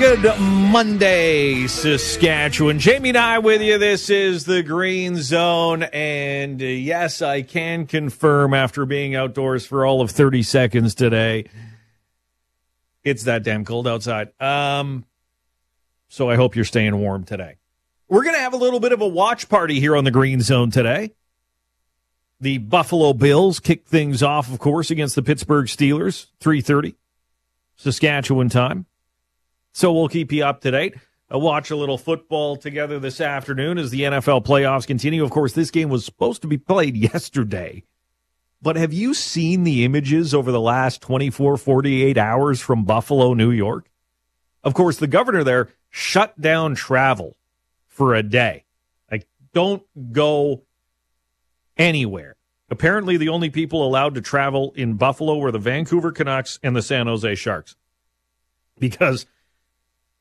Good Monday, Saskatchewan. Jamie and I with you. This is the Green Zone. And uh, yes, I can confirm after being outdoors for all of 30 seconds today, it's that damn cold outside. Um, so I hope you're staying warm today. We're going to have a little bit of a watch party here on the Green Zone today. The Buffalo Bills kick things off, of course, against the Pittsburgh Steelers, 3:30 Saskatchewan time. So we'll keep you up to date. I'll watch a little football together this afternoon as the NFL playoffs continue. Of course, this game was supposed to be played yesterday. But have you seen the images over the last 24, 48 hours from Buffalo, New York? Of course, the governor there shut down travel for a day. Like, don't go anywhere. Apparently, the only people allowed to travel in Buffalo were the Vancouver Canucks and the San Jose Sharks. Because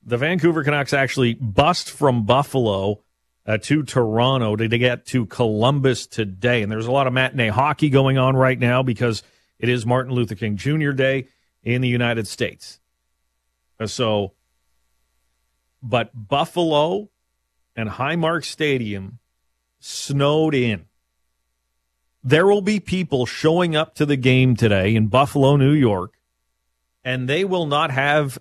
the Vancouver Canucks actually bussed from Buffalo uh, to Toronto to, to get to Columbus today. And there's a lot of matinee hockey going on right now because it is Martin Luther King Jr. Day in the United States. Uh, so, but Buffalo and Highmark Stadium snowed in. There will be people showing up to the game today in Buffalo, New York, and they will not have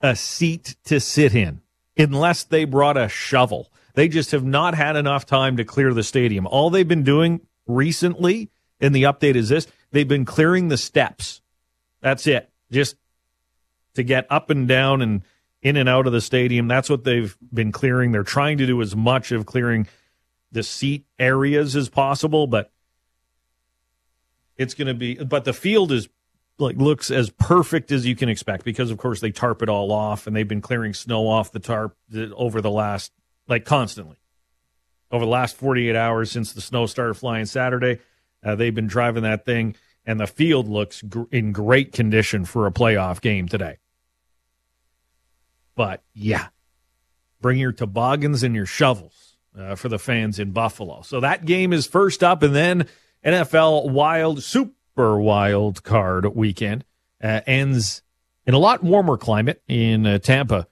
a seat to sit in unless they brought a shovel. They just have not had enough time to clear the stadium. All they've been doing recently, and the update is this they've been clearing the steps. That's it. Just to get up and down and in and out of the stadium. That's what they've been clearing. They're trying to do as much of clearing the seat areas as possible, but it's going to be, but the field is like looks as perfect as you can expect because of course they tarp it all off and they've been clearing snow off the tarp over the last like constantly over the last 48 hours since the snow started flying Saturday. Uh, they've been driving that thing and the field looks gr- in great condition for a playoff game today. But yeah, bring your toboggans and your shovels uh, for the fans in Buffalo. So that game is first up and then NFL Wild Super super wild card weekend uh, ends in a lot warmer climate in uh, Tampa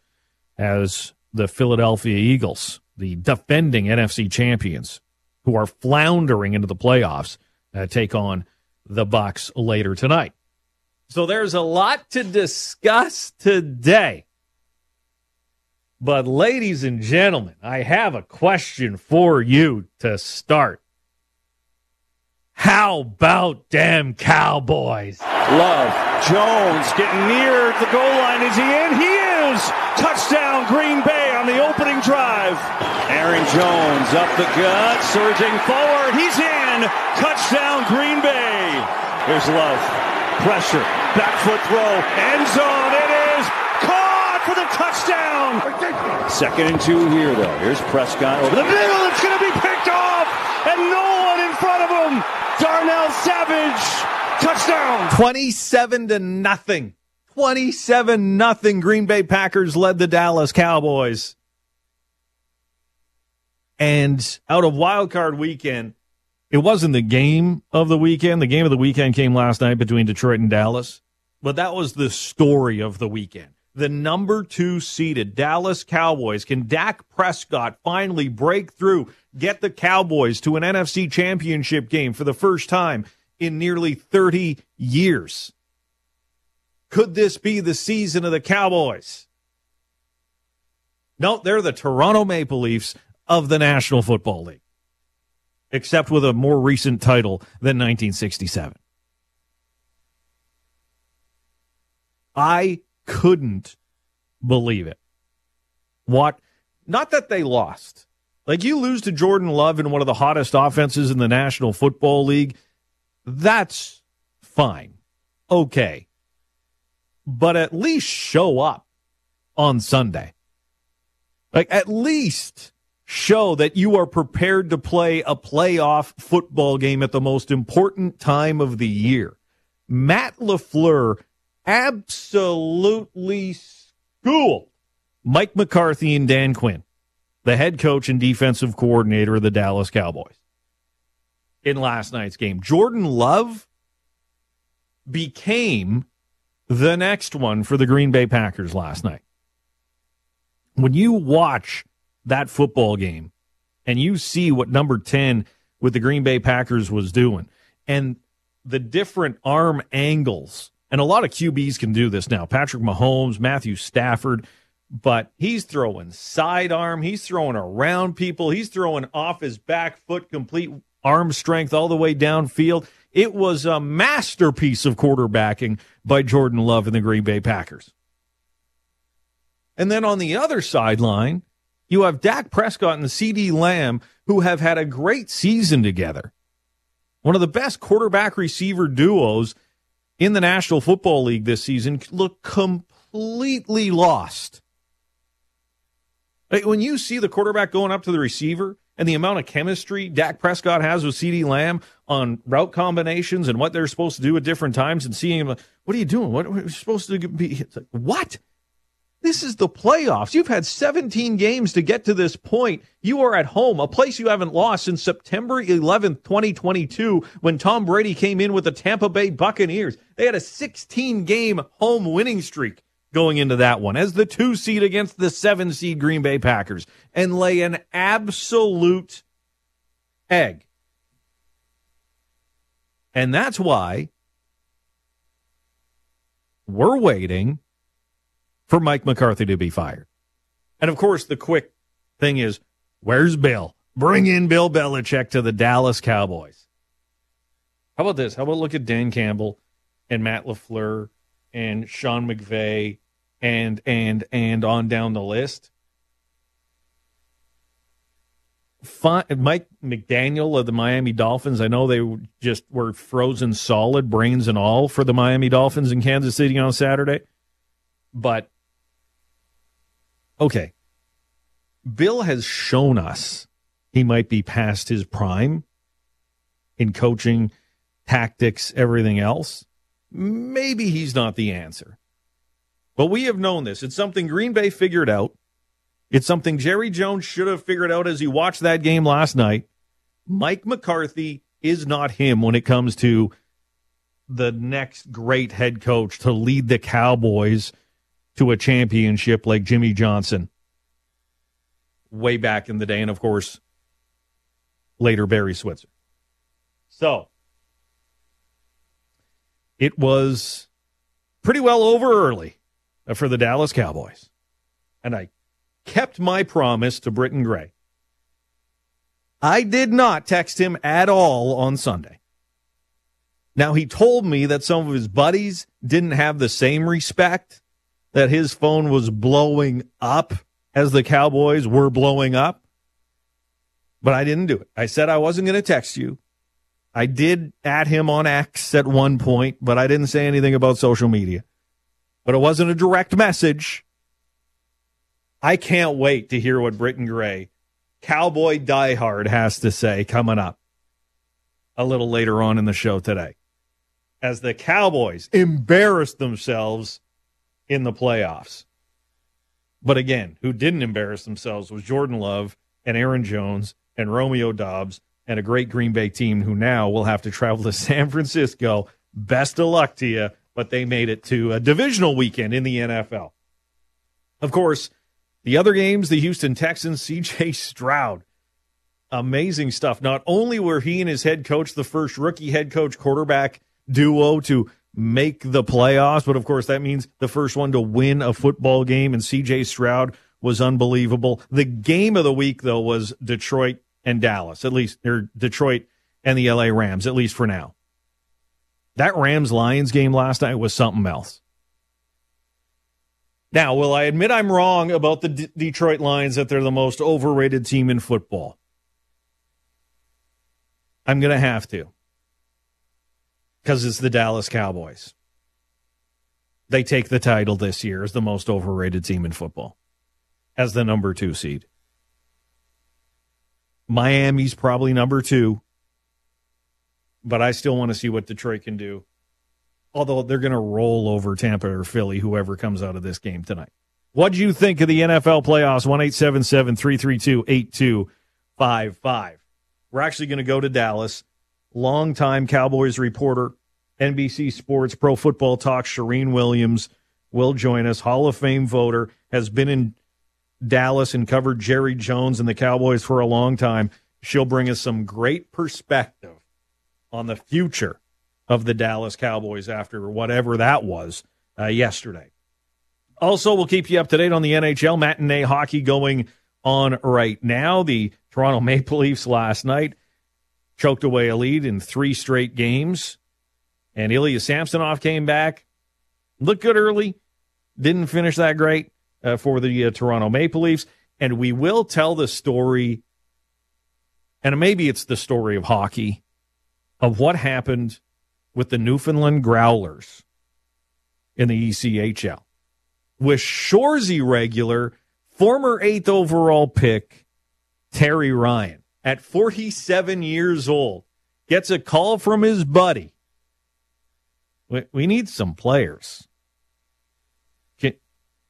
as the Philadelphia Eagles, the defending NFC champions, who are floundering into the playoffs, uh, take on the Bucs later tonight. So there's a lot to discuss today. But ladies and gentlemen, I have a question for you to start. How about damn Cowboys? Love. Jones getting near the goal line. Is he in? He is! Touchdown Green Bay on the opening drive. Aaron Jones up the gut, surging forward. He's in! Touchdown Green Bay. Here's Love. Pressure. Back foot throw. End zone. It is caught for the touchdown. Second and two here, though. Here's Prescott over the middle. It's going to be picked off, and no one in front of him. Darnell Savage, touchdown. 27 to nothing. 27 nothing. Green Bay Packers led the Dallas Cowboys. And out of wild card weekend, it wasn't the game of the weekend. The game of the weekend came last night between Detroit and Dallas, but that was the story of the weekend. The number two seeded Dallas Cowboys. Can Dak Prescott finally break through, get the Cowboys to an NFC championship game for the first time in nearly 30 years? Could this be the season of the Cowboys? No, they're the Toronto Maple Leafs of the National Football League, except with a more recent title than 1967. I couldn't believe it. What? Not that they lost. Like you lose to Jordan Love in one of the hottest offenses in the National Football League. That's fine. Okay. But at least show up on Sunday. Like at least show that you are prepared to play a playoff football game at the most important time of the year. Matt LaFleur absolutely schooled Mike McCarthy and Dan Quinn, the head coach and defensive coordinator of the Dallas Cowboys, in last night's game. Jordan Love became the next one for the Green Bay Packers last night. when you watch that football game and you see what number 10 with the Green Bay Packers was doing and the different arm angles, and a lot of QBs can do this now. Patrick Mahomes, Matthew Stafford, but he's throwing sidearm, he's throwing around people, he's throwing off his back foot, complete arm strength all the way downfield. It was a masterpiece of quarterbacking by Jordan Love and the Green Bay Packers. And then on the other sideline, you have Dak Prescott and CeeDee Lamb, who have had a great season together. One of the best quarterback receiver duos in the National Football League this season look completely lost. When you see the quarterback going up to the receiver and the amount of chemistry Dak Prescott has with CeeDee Lamb on route combinations and what they're supposed to do at different times and seeing him, what are you doing? What are you supposed to be? Like, what? This is the playoffs. You've had 17 games to get to this point. You are at home, a place you haven't lost since September 11th, 2022, when Tom Brady came in with the Tampa Bay Buccaneers. They had a 16 game home winning streak going into that one as the two seed against the seven seed Green Bay Packers and lay an absolute egg. And that's why we're waiting for Mike McCarthy to be fired. And of course, the quick thing is where's Bill? Bring in Bill Belichick to the Dallas Cowboys. How about this? How about look at Dan Campbell and Matt LaFleur and Sean McVay and and and on down the list. Mike McDaniel of the Miami Dolphins. I know they just were frozen solid, brains and all, for the Miami Dolphins in Kansas City on Saturday. But okay, Bill has shown us he might be past his prime in coaching, tactics, everything else. Maybe he's not the answer. But we have known this. It's something Green Bay figured out. It's something Jerry Jones should have figured out as he watched that game last night. Mike McCarthy is not him when it comes to the next great head coach to lead the Cowboys to a championship like Jimmy Johnson way back in the day. And of course, later Barry Switzer. So it was pretty well over early for the Dallas Cowboys. And I kept my promise to Britton Gray. I did not text him at all on Sunday. Now, he told me that some of his buddies didn't have the same respect, that his phone was blowing up as the Cowboys were blowing up. But I didn't do it. I said I wasn't going to text you. I did at him on X at one point, but I didn't say anything about social media but it wasn't a direct message. I can't wait to hear what Britton Gray, Cowboy diehard, has to say coming up a little later on in the show today. As the Cowboys embarrassed themselves in the playoffs. But again, who didn't embarrass themselves was Jordan Love and Aaron Jones and Romeo Doubs and a great Green Bay team who now will have to travel to San Francisco. Best of luck to you but they made it to a divisional weekend in the NFL. Of course, the other games, the Houston Texans, CJ Stroud. Amazing stuff. Not only were he and his head coach the first rookie head coach quarterback duo to make the playoffs, but of course that means the first one to win a football game, and CJ Stroud was unbelievable. The game of the week, though, was Detroit and Dallas, at least, or Detroit and the LA Rams, at least for now. That Rams Lions game last night was something else. Now, will I admit I'm wrong about the D- Detroit Lions that they're the most overrated team in football? I'm going to have to because it's the Dallas Cowboys. They take the title this year as the most overrated team in football, as the number two seed. Miami's probably number two but I still want to see what Detroit can do. Although they're going to roll over Tampa or Philly, whoever comes out of this game tonight. What do you think of the NFL playoffs? 1 332 8255. We're actually going to go to Dallas. Longtime Cowboys reporter, NBC Sports Pro Football Talk, Charean Williams will join us. Hall of Fame voter, has been in Dallas and covered Jerry Jones and the Cowboys for a long time. She'll bring us some great perspective on the future of the Dallas Cowboys after whatever that was uh, yesterday. Also, we'll keep you up to date on the NHL matinee hockey going on right now. The Toronto Maple Leafs last night choked away a lead in three straight games, and Ilya Samsonov came back, looked good early, didn't finish that great uh, for the uh, Toronto Maple Leafs, and we will tell the story, and maybe it's the story of hockey, of what happened with the Newfoundland Growlers in the ECHL with Shoresy regular, former eighth overall pick, Terry Ryan, at 47 years old, gets a call from his buddy. We, we need some players. Can,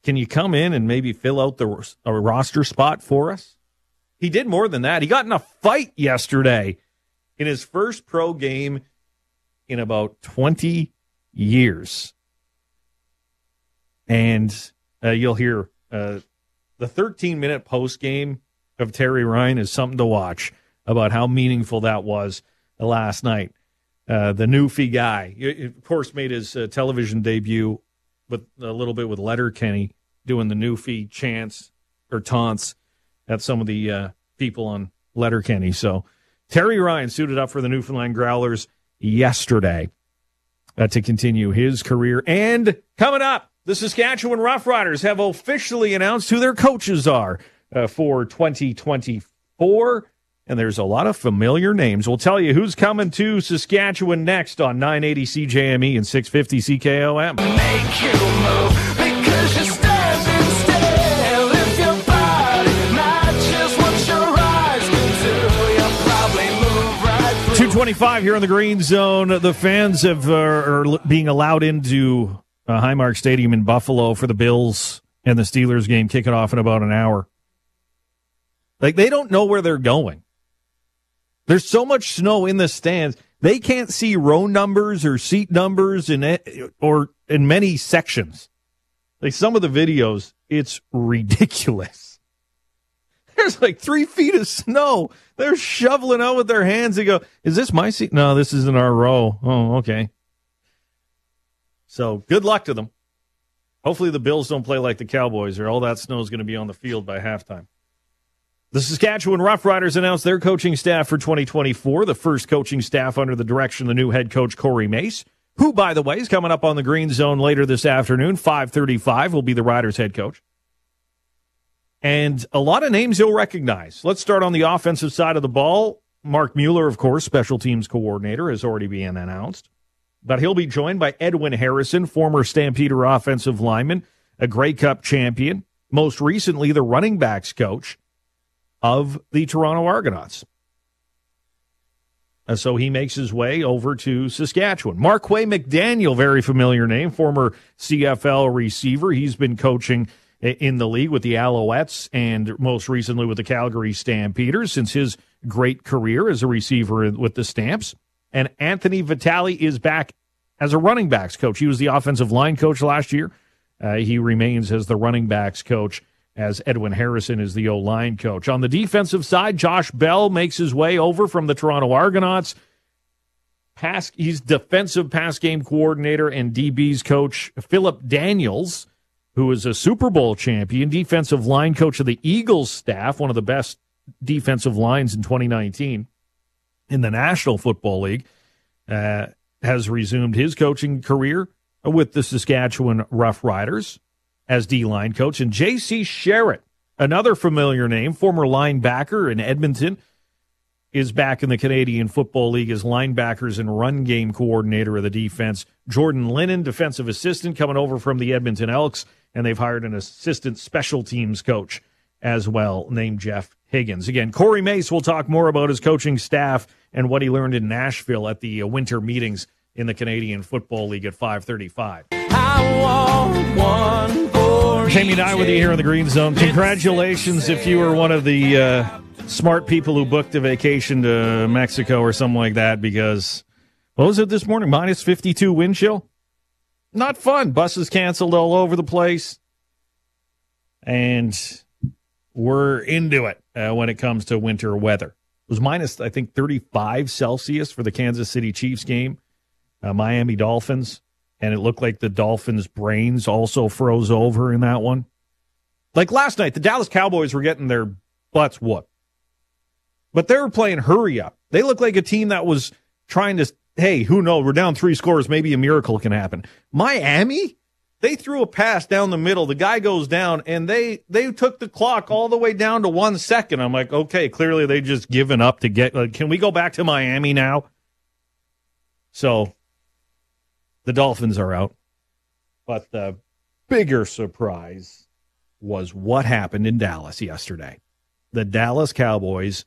can you come in and maybe fill out the a roster spot for us? He did more than that. He got in a fight yesterday in his first pro game in about 20 years and uh, you'll hear uh, the 13 minute post game of Terry Ryan is something to watch about how meaningful that was last night. Uh, the Newfie guy, of course, made his uh, television debut with a little bit with Letterkenny doing the Newfie chants or taunts at some of the uh, people on Letterkenny. So Terry Ryan suited up for the Newfoundland Growlers yesterday uh, to continue his career. And coming up, the Saskatchewan Roughriders have officially announced who their coaches are uh, for 2024. And there's a lot of familiar names. We'll tell you who's coming to Saskatchewan next on 980 CJME and 650 CKOM. Two twenty-five here in the Green Zone. The fans have uh, are being allowed into uh, Highmark Stadium in Buffalo for the Bills and the Steelers game kicking off in about an hour. Like they don't know where they're going. There's so much snow in the stands. They can't see row numbers or seat numbers in or in many sections. Like some of the videos, it's ridiculous. There's like three feet of snow. They're shoveling out with their hands. They go, "Is this my seat? No, this isn't our row." Oh, okay. So good luck to them. Hopefully the Bills don't play like the Cowboys, or all that snow is going to be on the field by halftime. The Saskatchewan Roughriders announced their coaching staff for 2024, the first coaching staff under the direction of the new head coach Corey Mace, who, by the way, is coming up on the Green Zone later this afternoon. 5:35 will be the Riders head coach, and a lot of names you'll recognize. Let's start on the offensive side of the ball. Mark Mueller, of course, special teams coordinator, has already been announced. But he'll be joined by Edwin Harrison, former Stampeder offensive lineman, a Grey Cup champion, most recently the running backs coach of the Toronto Argonauts. And so he makes his way over to Saskatchewan. Marquay McDaniel, very familiar name, former CFL receiver. He's been coaching in the league with the Alouettes and most recently with the Calgary Stampeders since his great career as a receiver with the Stamps and Anthony Vitale is back as a running backs coach. He was the offensive line coach last year. Uh, he remains as the running backs coach as Edwin Harrison is the O line coach. On the defensive side, Josh Bell makes his way over from the Toronto Argonauts. Pass, he's defensive pass game coordinator and DB's coach. Philip Daniels, who is a Super Bowl champion, defensive line coach of the Eagles staff, one of the best defensive lines in 2019 in the National Football League, uh, has resumed his coaching career with the Saskatchewan Roughriders as D line coach. And J.C. Sherritt, another familiar name, former linebacker in Edmonton, is back in the Canadian Football League as linebackers and run game coordinator of the defense. Jordan Lennon, defensive assistant, coming over from the Edmonton Elks, and they've hired an assistant special teams coach as well, named Jeff Higgins. Again, Corey Mace will talk more about his coaching staff and what he learned in Nashville at the uh, winter meetings in the Canadian Football League at 535. Jamie and I with you here in the Green Zone. Congratulations if you were one of the uh, smart people who booked a vacation to Mexico or something like that because, what was it this morning? Minus 52 wind chill? Not fun. Buses canceled all over the place. And we're into it uh, when it comes to winter weather. It was minus, I think, 35 Celsius for the Kansas City Chiefs game, uh, Miami Dolphins, and it looked like the Dolphins' brains also froze over in that one. Like last night, the Dallas Cowboys were getting their butts whooped, but they were playing hurry up. They looked like a team that was trying to, hey, who knows? We're down three scores. Maybe a miracle can happen. Miami, they threw a pass down the middle. The guy goes down, and they they took the clock all the way down to one second. I'm like, okay, clearly they just given up to get. Like, can we go back to Miami now? So the Dolphins are out, but the bigger surprise was what happened in Dallas yesterday. The Dallas Cowboys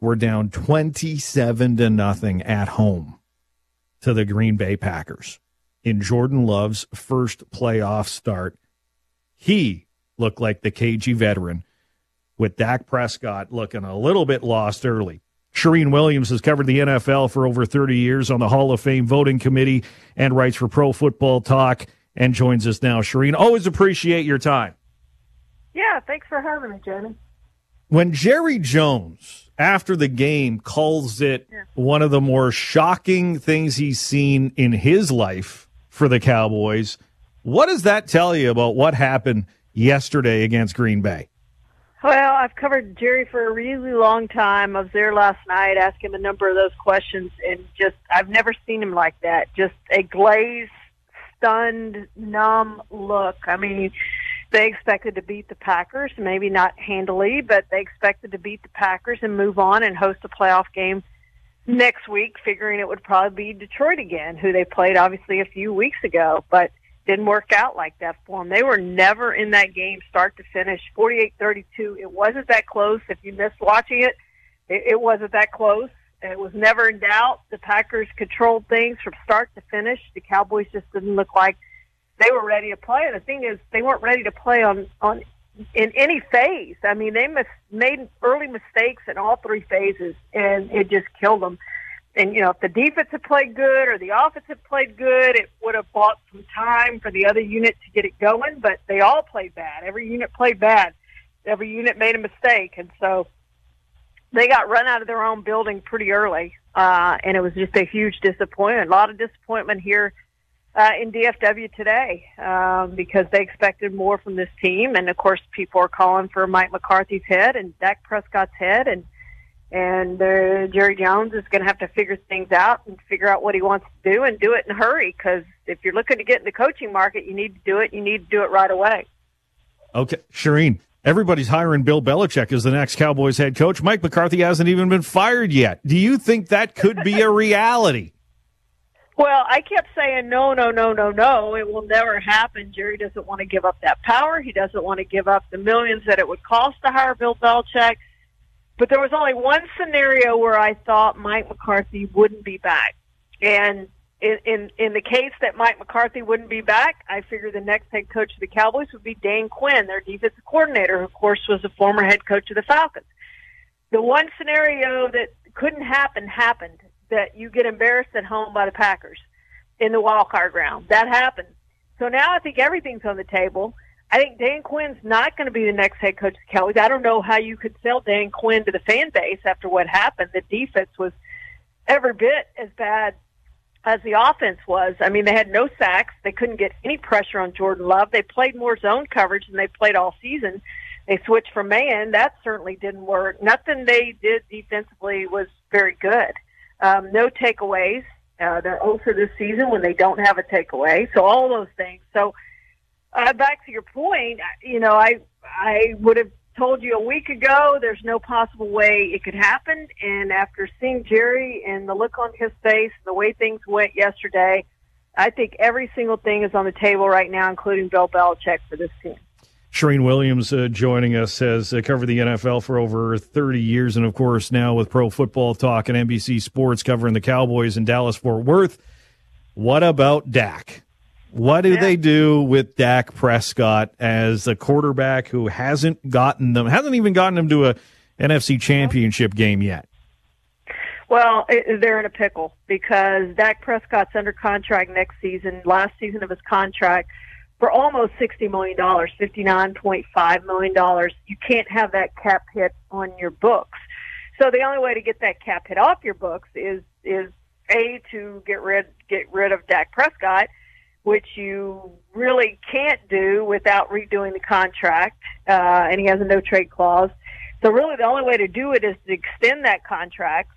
were down 27 to nothing at home to the Green Bay Packers in Jordan Love's first playoff start. He looked like the cagey veteran, with Dak Prescott looking a little bit lost early. Charean Williams has covered the NFL for over 30 years on the Hall of Fame voting committee and writes for Pro Football Talk and joins us now. Charean, always appreciate your time. Yeah, thanks for having me, Jamie. When Jerry Jones, after the game, calls it yeah. one of the more shocking things he's seen in his life for the Cowboys. What does that tell you about what happened yesterday against Green Bay? Well, I've covered Jerry for a really long time. I was there last night, him a number of those questions, and just I've never seen him like that. Just a glazed, stunned, numb look. I mean, they expected to beat the Packers, maybe not handily, but they expected to beat the Packers and move on and host a playoff game next week, figuring it would probably be Detroit again, who they played obviously a few weeks ago, but didn't work out like that for them. They were never in that game start to finish, 48-32. It wasn't that close. If you missed watching it, it, it wasn't that close. It was never in doubt. The Packers controlled things from start to finish. The Cowboys just didn't look like they were ready to play. And the thing is, they weren't ready to play on on in any phase. I mean, they mis- made early mistakes in all three phases, and it just killed them. And you know, if the defense had played good or the offense had played good, it would have bought some time for the other unit to get it going. But they all played bad. Every unit played bad. Every unit made a mistake, and so they got run out of their own building pretty early. Uh, and it was just a huge disappointment. A lot of disappointment here uh, in DFW today um, because they expected more from this team, and of course, people are calling for Mike McCarthy's head and Dak Prescott's head, and and uh, Jerry Jones is going to have to figure things out and figure out what he wants to do and do it in a hurry. Because if you're looking to get in the coaching market, you need to do it. You need to do it right away. Okay, Charean. Everybody's hiring Bill Belichick as the next Cowboys head coach. Mike McCarthy hasn't even been fired yet. Do you think that could be a reality? Well, I kept saying no, no, no, no, no. It will never happen. Jerry doesn't want to give up that power. He doesn't want to give up the millions that it would cost to hire Bill Belichick. But there was only one scenario where I thought Mike McCarthy wouldn't be back, and in in, in the case that Mike McCarthy wouldn't be back, I figured the next head coach of the Cowboys would be Dan Quinn, their defensive coordinator, who of course was a former head coach of the Falcons. The one scenario that couldn't happen happened, that you get embarrassed at home by the Packers in the wild card round. That happened. So now I think everything's on the table. I think Dan Quinn's not going to be the next head coach of the Cowboys. I don't know how you could sell Dan Quinn to the fan base after what happened. The defense was every bit as bad as the offense was. I mean, they had no sacks. They couldn't get any pressure on Jordan Love. They played more zone coverage than they played all season. They switched from man. That certainly didn't work. Nothing they did defensively was very good. Um, no takeaways. Uh, they're over this season when they don't have a takeaway. So all those things. So uh, back to your point, you know, I I would have told you a week ago there's no possible way it could happen. And after seeing Jerry and the look on his face, the way things went yesterday, I think every single thing is on the table right now, including Bill Belichick for this team. Charean Williams uh, joining us has uh, covered the NFL for over 30 years, and of course now with Pro Football Talk and NBC Sports covering the Cowboys in Dallas Fort Worth. What about Dak? What do yeah. they do with Dak Prescott as a quarterback who hasn't gotten them, hasn't even gotten them to a NFC Championship game yet? Well, it, they're in a pickle because Dak Prescott's under contract next season. Last season of his contract for almost $60 million, $59.5 million. You can't have that cap hit on your books. So the only way to get that cap hit off your books is, is A, to get rid, get rid of Dak Prescott, which you really can't do without redoing the contract, uh, and he has a no trade clause. So really the only way to do it is to extend that contract.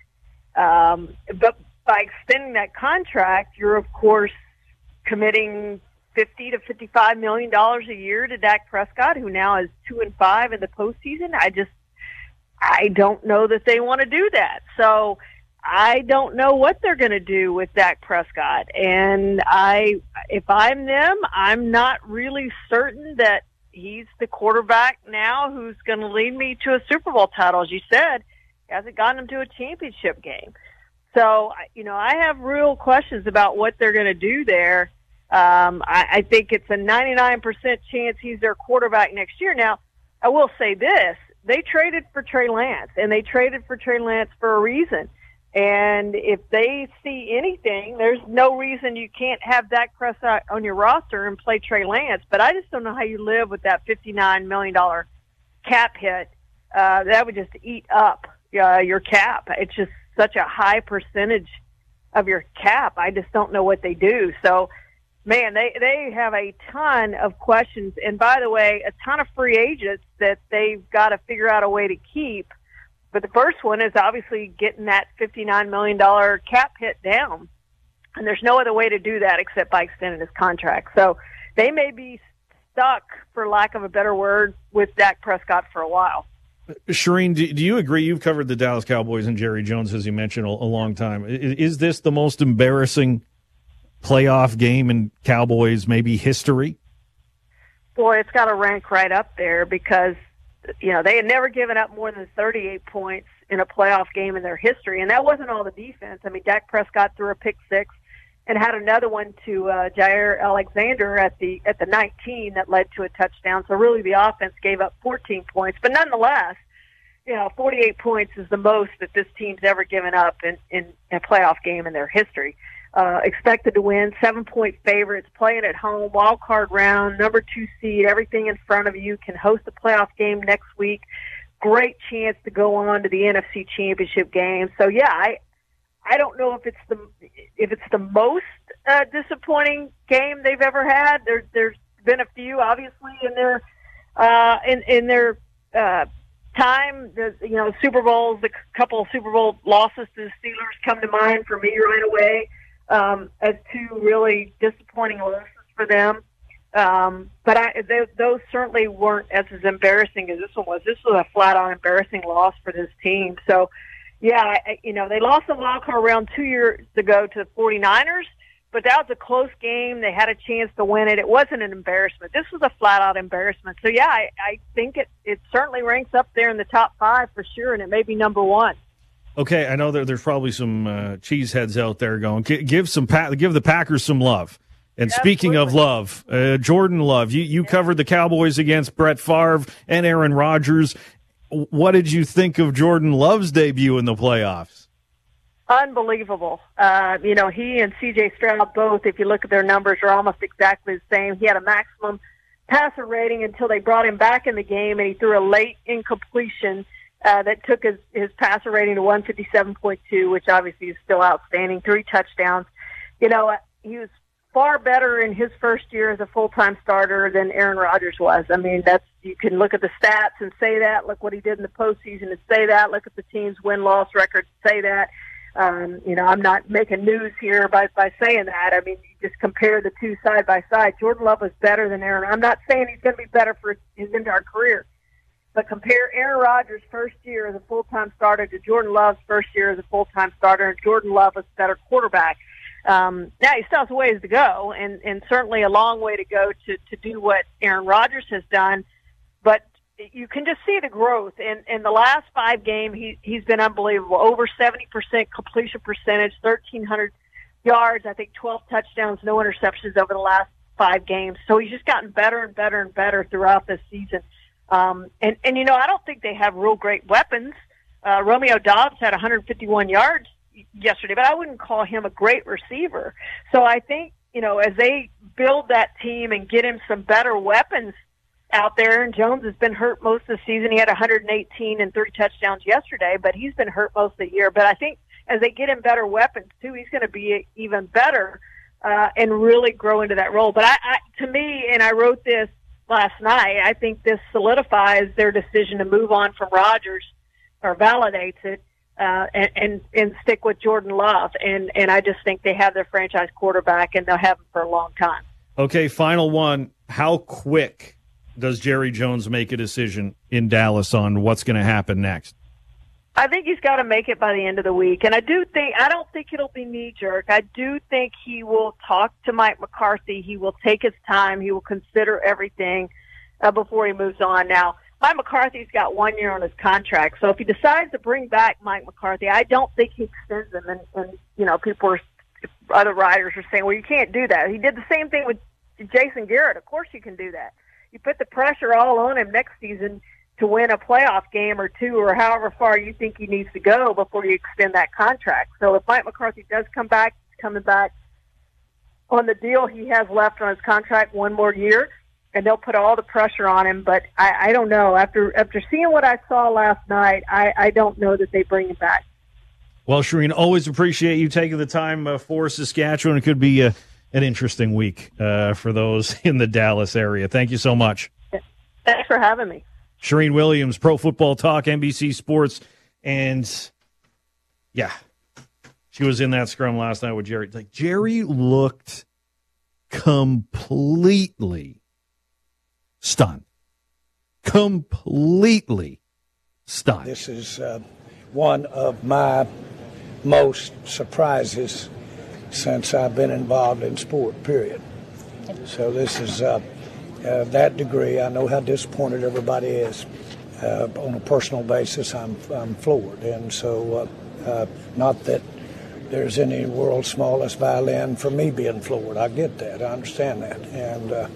Um, but by extending that contract, you're of course committing 50 to 55 million dollars a year to Dak Prescott, who now is two and five in the postseason. I just, I don't know that they want to do that. So I don't know what they're going to do with Dak Prescott. And I, if I'm them, I'm not really certain that he's the quarterback now who's going to lead me to a Super Bowl title. As you said, he hasn't gotten him to a championship game. So, you know, I have real questions about what they're going to do there. Um, I, I think it's a 99% chance he's their quarterback next year. Now, I will say this. They traded for Trey Lance, and they traded for Trey Lance for a reason. And if they see anything, there's no reason you can't have Dak Prescott on your roster and play Trey Lance. But I just don't know how you live with that $59 million cap hit. Uh, that would just eat up uh, your cap. It's just such a high percentage of your cap. I just don't know what they do. So, man, they they have a ton of questions, and by the way, a ton of free agents that they've got to figure out a way to keep. But the first one is obviously getting that fifty nine million dollar cap hit down, and there's no other way to do that except by extending his contract. So they may be stuck, for lack of a better word, with Dak Prescott for a while. Charean, do, do, you agree? You've covered the Dallas Cowboys and Jerry Jones, as you mentioned, a, a long time. Is, is, this the most embarrassing playoff game in Cowboys maybe history? Boy, it's got to rank right up there because you know they had never given up more than 38 points in a playoff game in their history, and that wasn't all the defense. I mean, Dak Prescott threw a pick six and had another one to uh, Jaire Alexander at the at the 19 that led to a touchdown. So really, the offense gave up 14 points, but nonetheless, you know, 48 points is the most that this team's ever given up in in a playoff game in their history. Uh, expected to win, seven point favorites, playing at home, wild card round, number two seed, everything in front of you, can host a playoff game next week. Great chance to go on to the NFC Championship game. So yeah, I I don't know if it's the if it's the most uh, disappointing game they've ever had. There, there's been a few, obviously, in their uh, in in their uh, time. The, you know, Super Bowls, the couple of Super Bowl losses to the Steelers come to mind for me right away um, as two really disappointing losses for them. Um, but I, they, those certainly weren't as, as embarrassing as this one was. This was a flat out embarrassing loss for this team. So yeah, I, you know, they lost the wild card round two years ago to the 49ers, but that was a close game. They had a chance to win it. It wasn't an embarrassment. This was a flat out embarrassment. So yeah, I, I think it, it certainly ranks up there in the top five for sure, and it may be number one. Okay, I know that there's probably some uh, cheeseheads out there going. Give some give the Packers some love. And yeah, speaking absolutely. of love, uh, Jordan Love, you, you yeah. covered the Cowboys against Brett Favre and Aaron Rodgers what did you think of Jordan Love's debut in the playoffs? Unbelievable. Uh, you know, he and CJ Stroud both, if you look at their numbers, are almost exactly the same. He had a maximum passer rating until they brought him back in the game and he threw a late incompletion uh, that took his, his passer rating to 157.2, which obviously is still outstanding. Three touchdowns. You know, he was far better in his first year as a full-time starter than Aaron Rodgers was. I mean, that's you can look at the stats and say that. Look what he did in the postseason and say that. Look at the team's win-loss record and say that. Um, you know, I'm not making news here by by saying that. I mean, you just compare the two side by side. Jordan Love was better than Aaron. I'm not saying he's going to be better for his entire career, but compare Aaron Rodgers' first year as a full-time starter to Jordan Love's first year as a full-time starter, and Jordan Love was a better quarterback. Um, now he still has a ways to go, and and certainly a long way to go to to do what Aaron Rodgers has done. But you can just see the growth in in the last five games. He he's been unbelievable. Over seventy percent completion percentage, thirteen hundred yards. I think twelve touchdowns, no interceptions over the last five games. So he's just gotten better and better and better throughout this season. Um, and and you know I don't think they have real great weapons. Uh, Romeo Doubs had 151 yards yesterday, but I wouldn't call him a great receiver. So I think, you know, as they build that team and get him some better weapons out there. And Jones has been hurt most of the season. He had 118 and 30 touchdowns yesterday, but he's been hurt most of the year. But I think as they get him better weapons too, he's going to be even better uh, and really grow into that role. But I, I, to me, and I wrote this last night. I think this solidifies their decision to move on from Rodgers or validates it. Uh, and, and and stick with Jordan Love, and and I just think they have their franchise quarterback, and they'll have him for a long time. Okay, final one. How quick does Jerry Jones make a decision in Dallas on what's going to happen next? I think he's got to make it by the end of the week. And I do think, I don't think it'll be knee jerk. I do think he will talk to Mike McCarthy. He will take his time. He will consider everything uh, before he moves on. Now, Mike McCarthy's got one year on his contract. So if he decides to bring back Mike McCarthy, I don't think he extends him. And, and you know, people are, other writers are saying, well, you can't do that. He did the same thing with Jason Garrett. Of course you can do that. You put the pressure all on him next season to win a playoff game or two or however far you think he needs to go before you extend that contract. So if Mike McCarthy does come back, he's coming back on the deal he has left on his contract one more year and they'll put all the pressure on him. But I, I don't know. After after seeing what I saw last night, I, I don't know that they bring him back. Well, Charean, always appreciate you taking the time uh, for Saskatchewan. It could be a, uh, an interesting week uh, for those in the Dallas area. Thank you so much. Thanks for having me. Charean Williams, Pro Football Talk, NBC Sports, and yeah, she was in that scrum last night with Jerry. Like Jerry looked completely stunned, completely stunned. This is uh, one of my most surprises since I've been involved in sport. Period. So this is. Uh, uh, that degree, I know how disappointed everybody is. Uh, on a personal basis, I'm, I'm floored. And so, uh, uh, not that there's any world's smallest violin for me being floored. I get that. I understand that. And uh,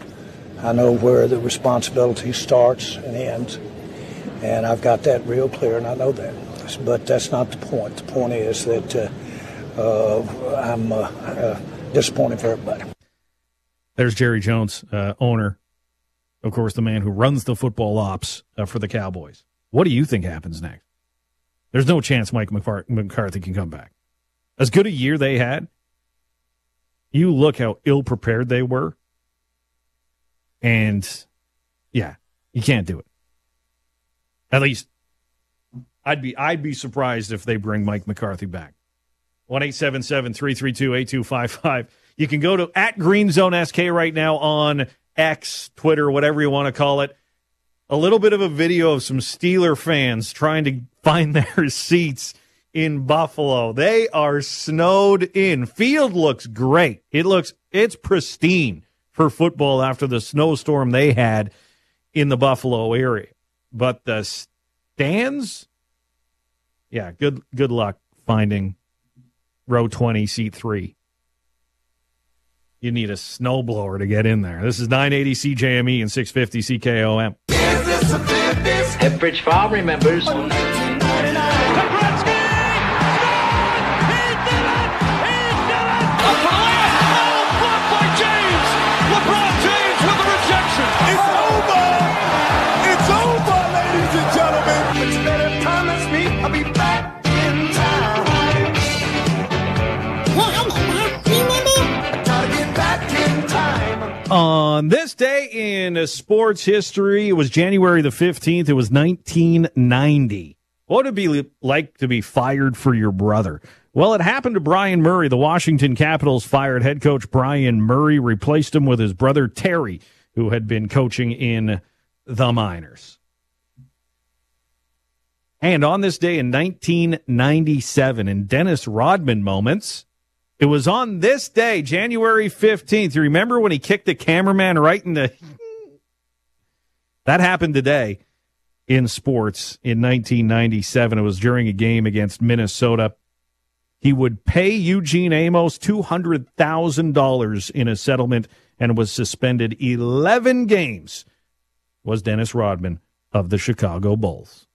I know where the responsibility starts and ends. And I've got that real clear, and I know that. But that's not the point. The point is that uh, I'm disappointed for everybody. There's Jerry Jones, owner of course, the man who runs the football ops uh, for the Cowboys. What do you think happens next? There's no chance Mike McCarthy can come back. As good a year they had, you look how ill prepared they were. And yeah, you can't do it. At least I'd be I'd be surprised if they bring Mike McCarthy back. 1 332 8255. You can go to at Green Zone SK right now on X, Twitter, whatever you want to call it, a little bit of a video of some Steeler fans trying to find their seats in Buffalo. They are snowed in. Field looks great. It looks it's pristine for football after the snowstorm they had in the Buffalo area. But the stands, yeah, good good luck finding row 20 seat 3 you need a snowblower to get in there. This is 980 CJME and 650 CKOM. Pepperidge Farm remembers. On this day in sports history, it was January the 15th. It was 1990. What would it be like to be fired for your brother? Well, it happened to Brian Murray. The Washington Capitals fired head coach Brian Murray, replaced him with his brother Terry, who had been coaching in the minors. And on this day in 1997, in Dennis Rodman moments, it was on this day, January 15th. You remember when he kicked the cameraman right in the. that happened today in sports in 1997. It was during a game against Minnesota. He would pay Eugene Amos $200,000 in a settlement and was suspended 11 games, was Dennis Rodman of the Chicago Bulls.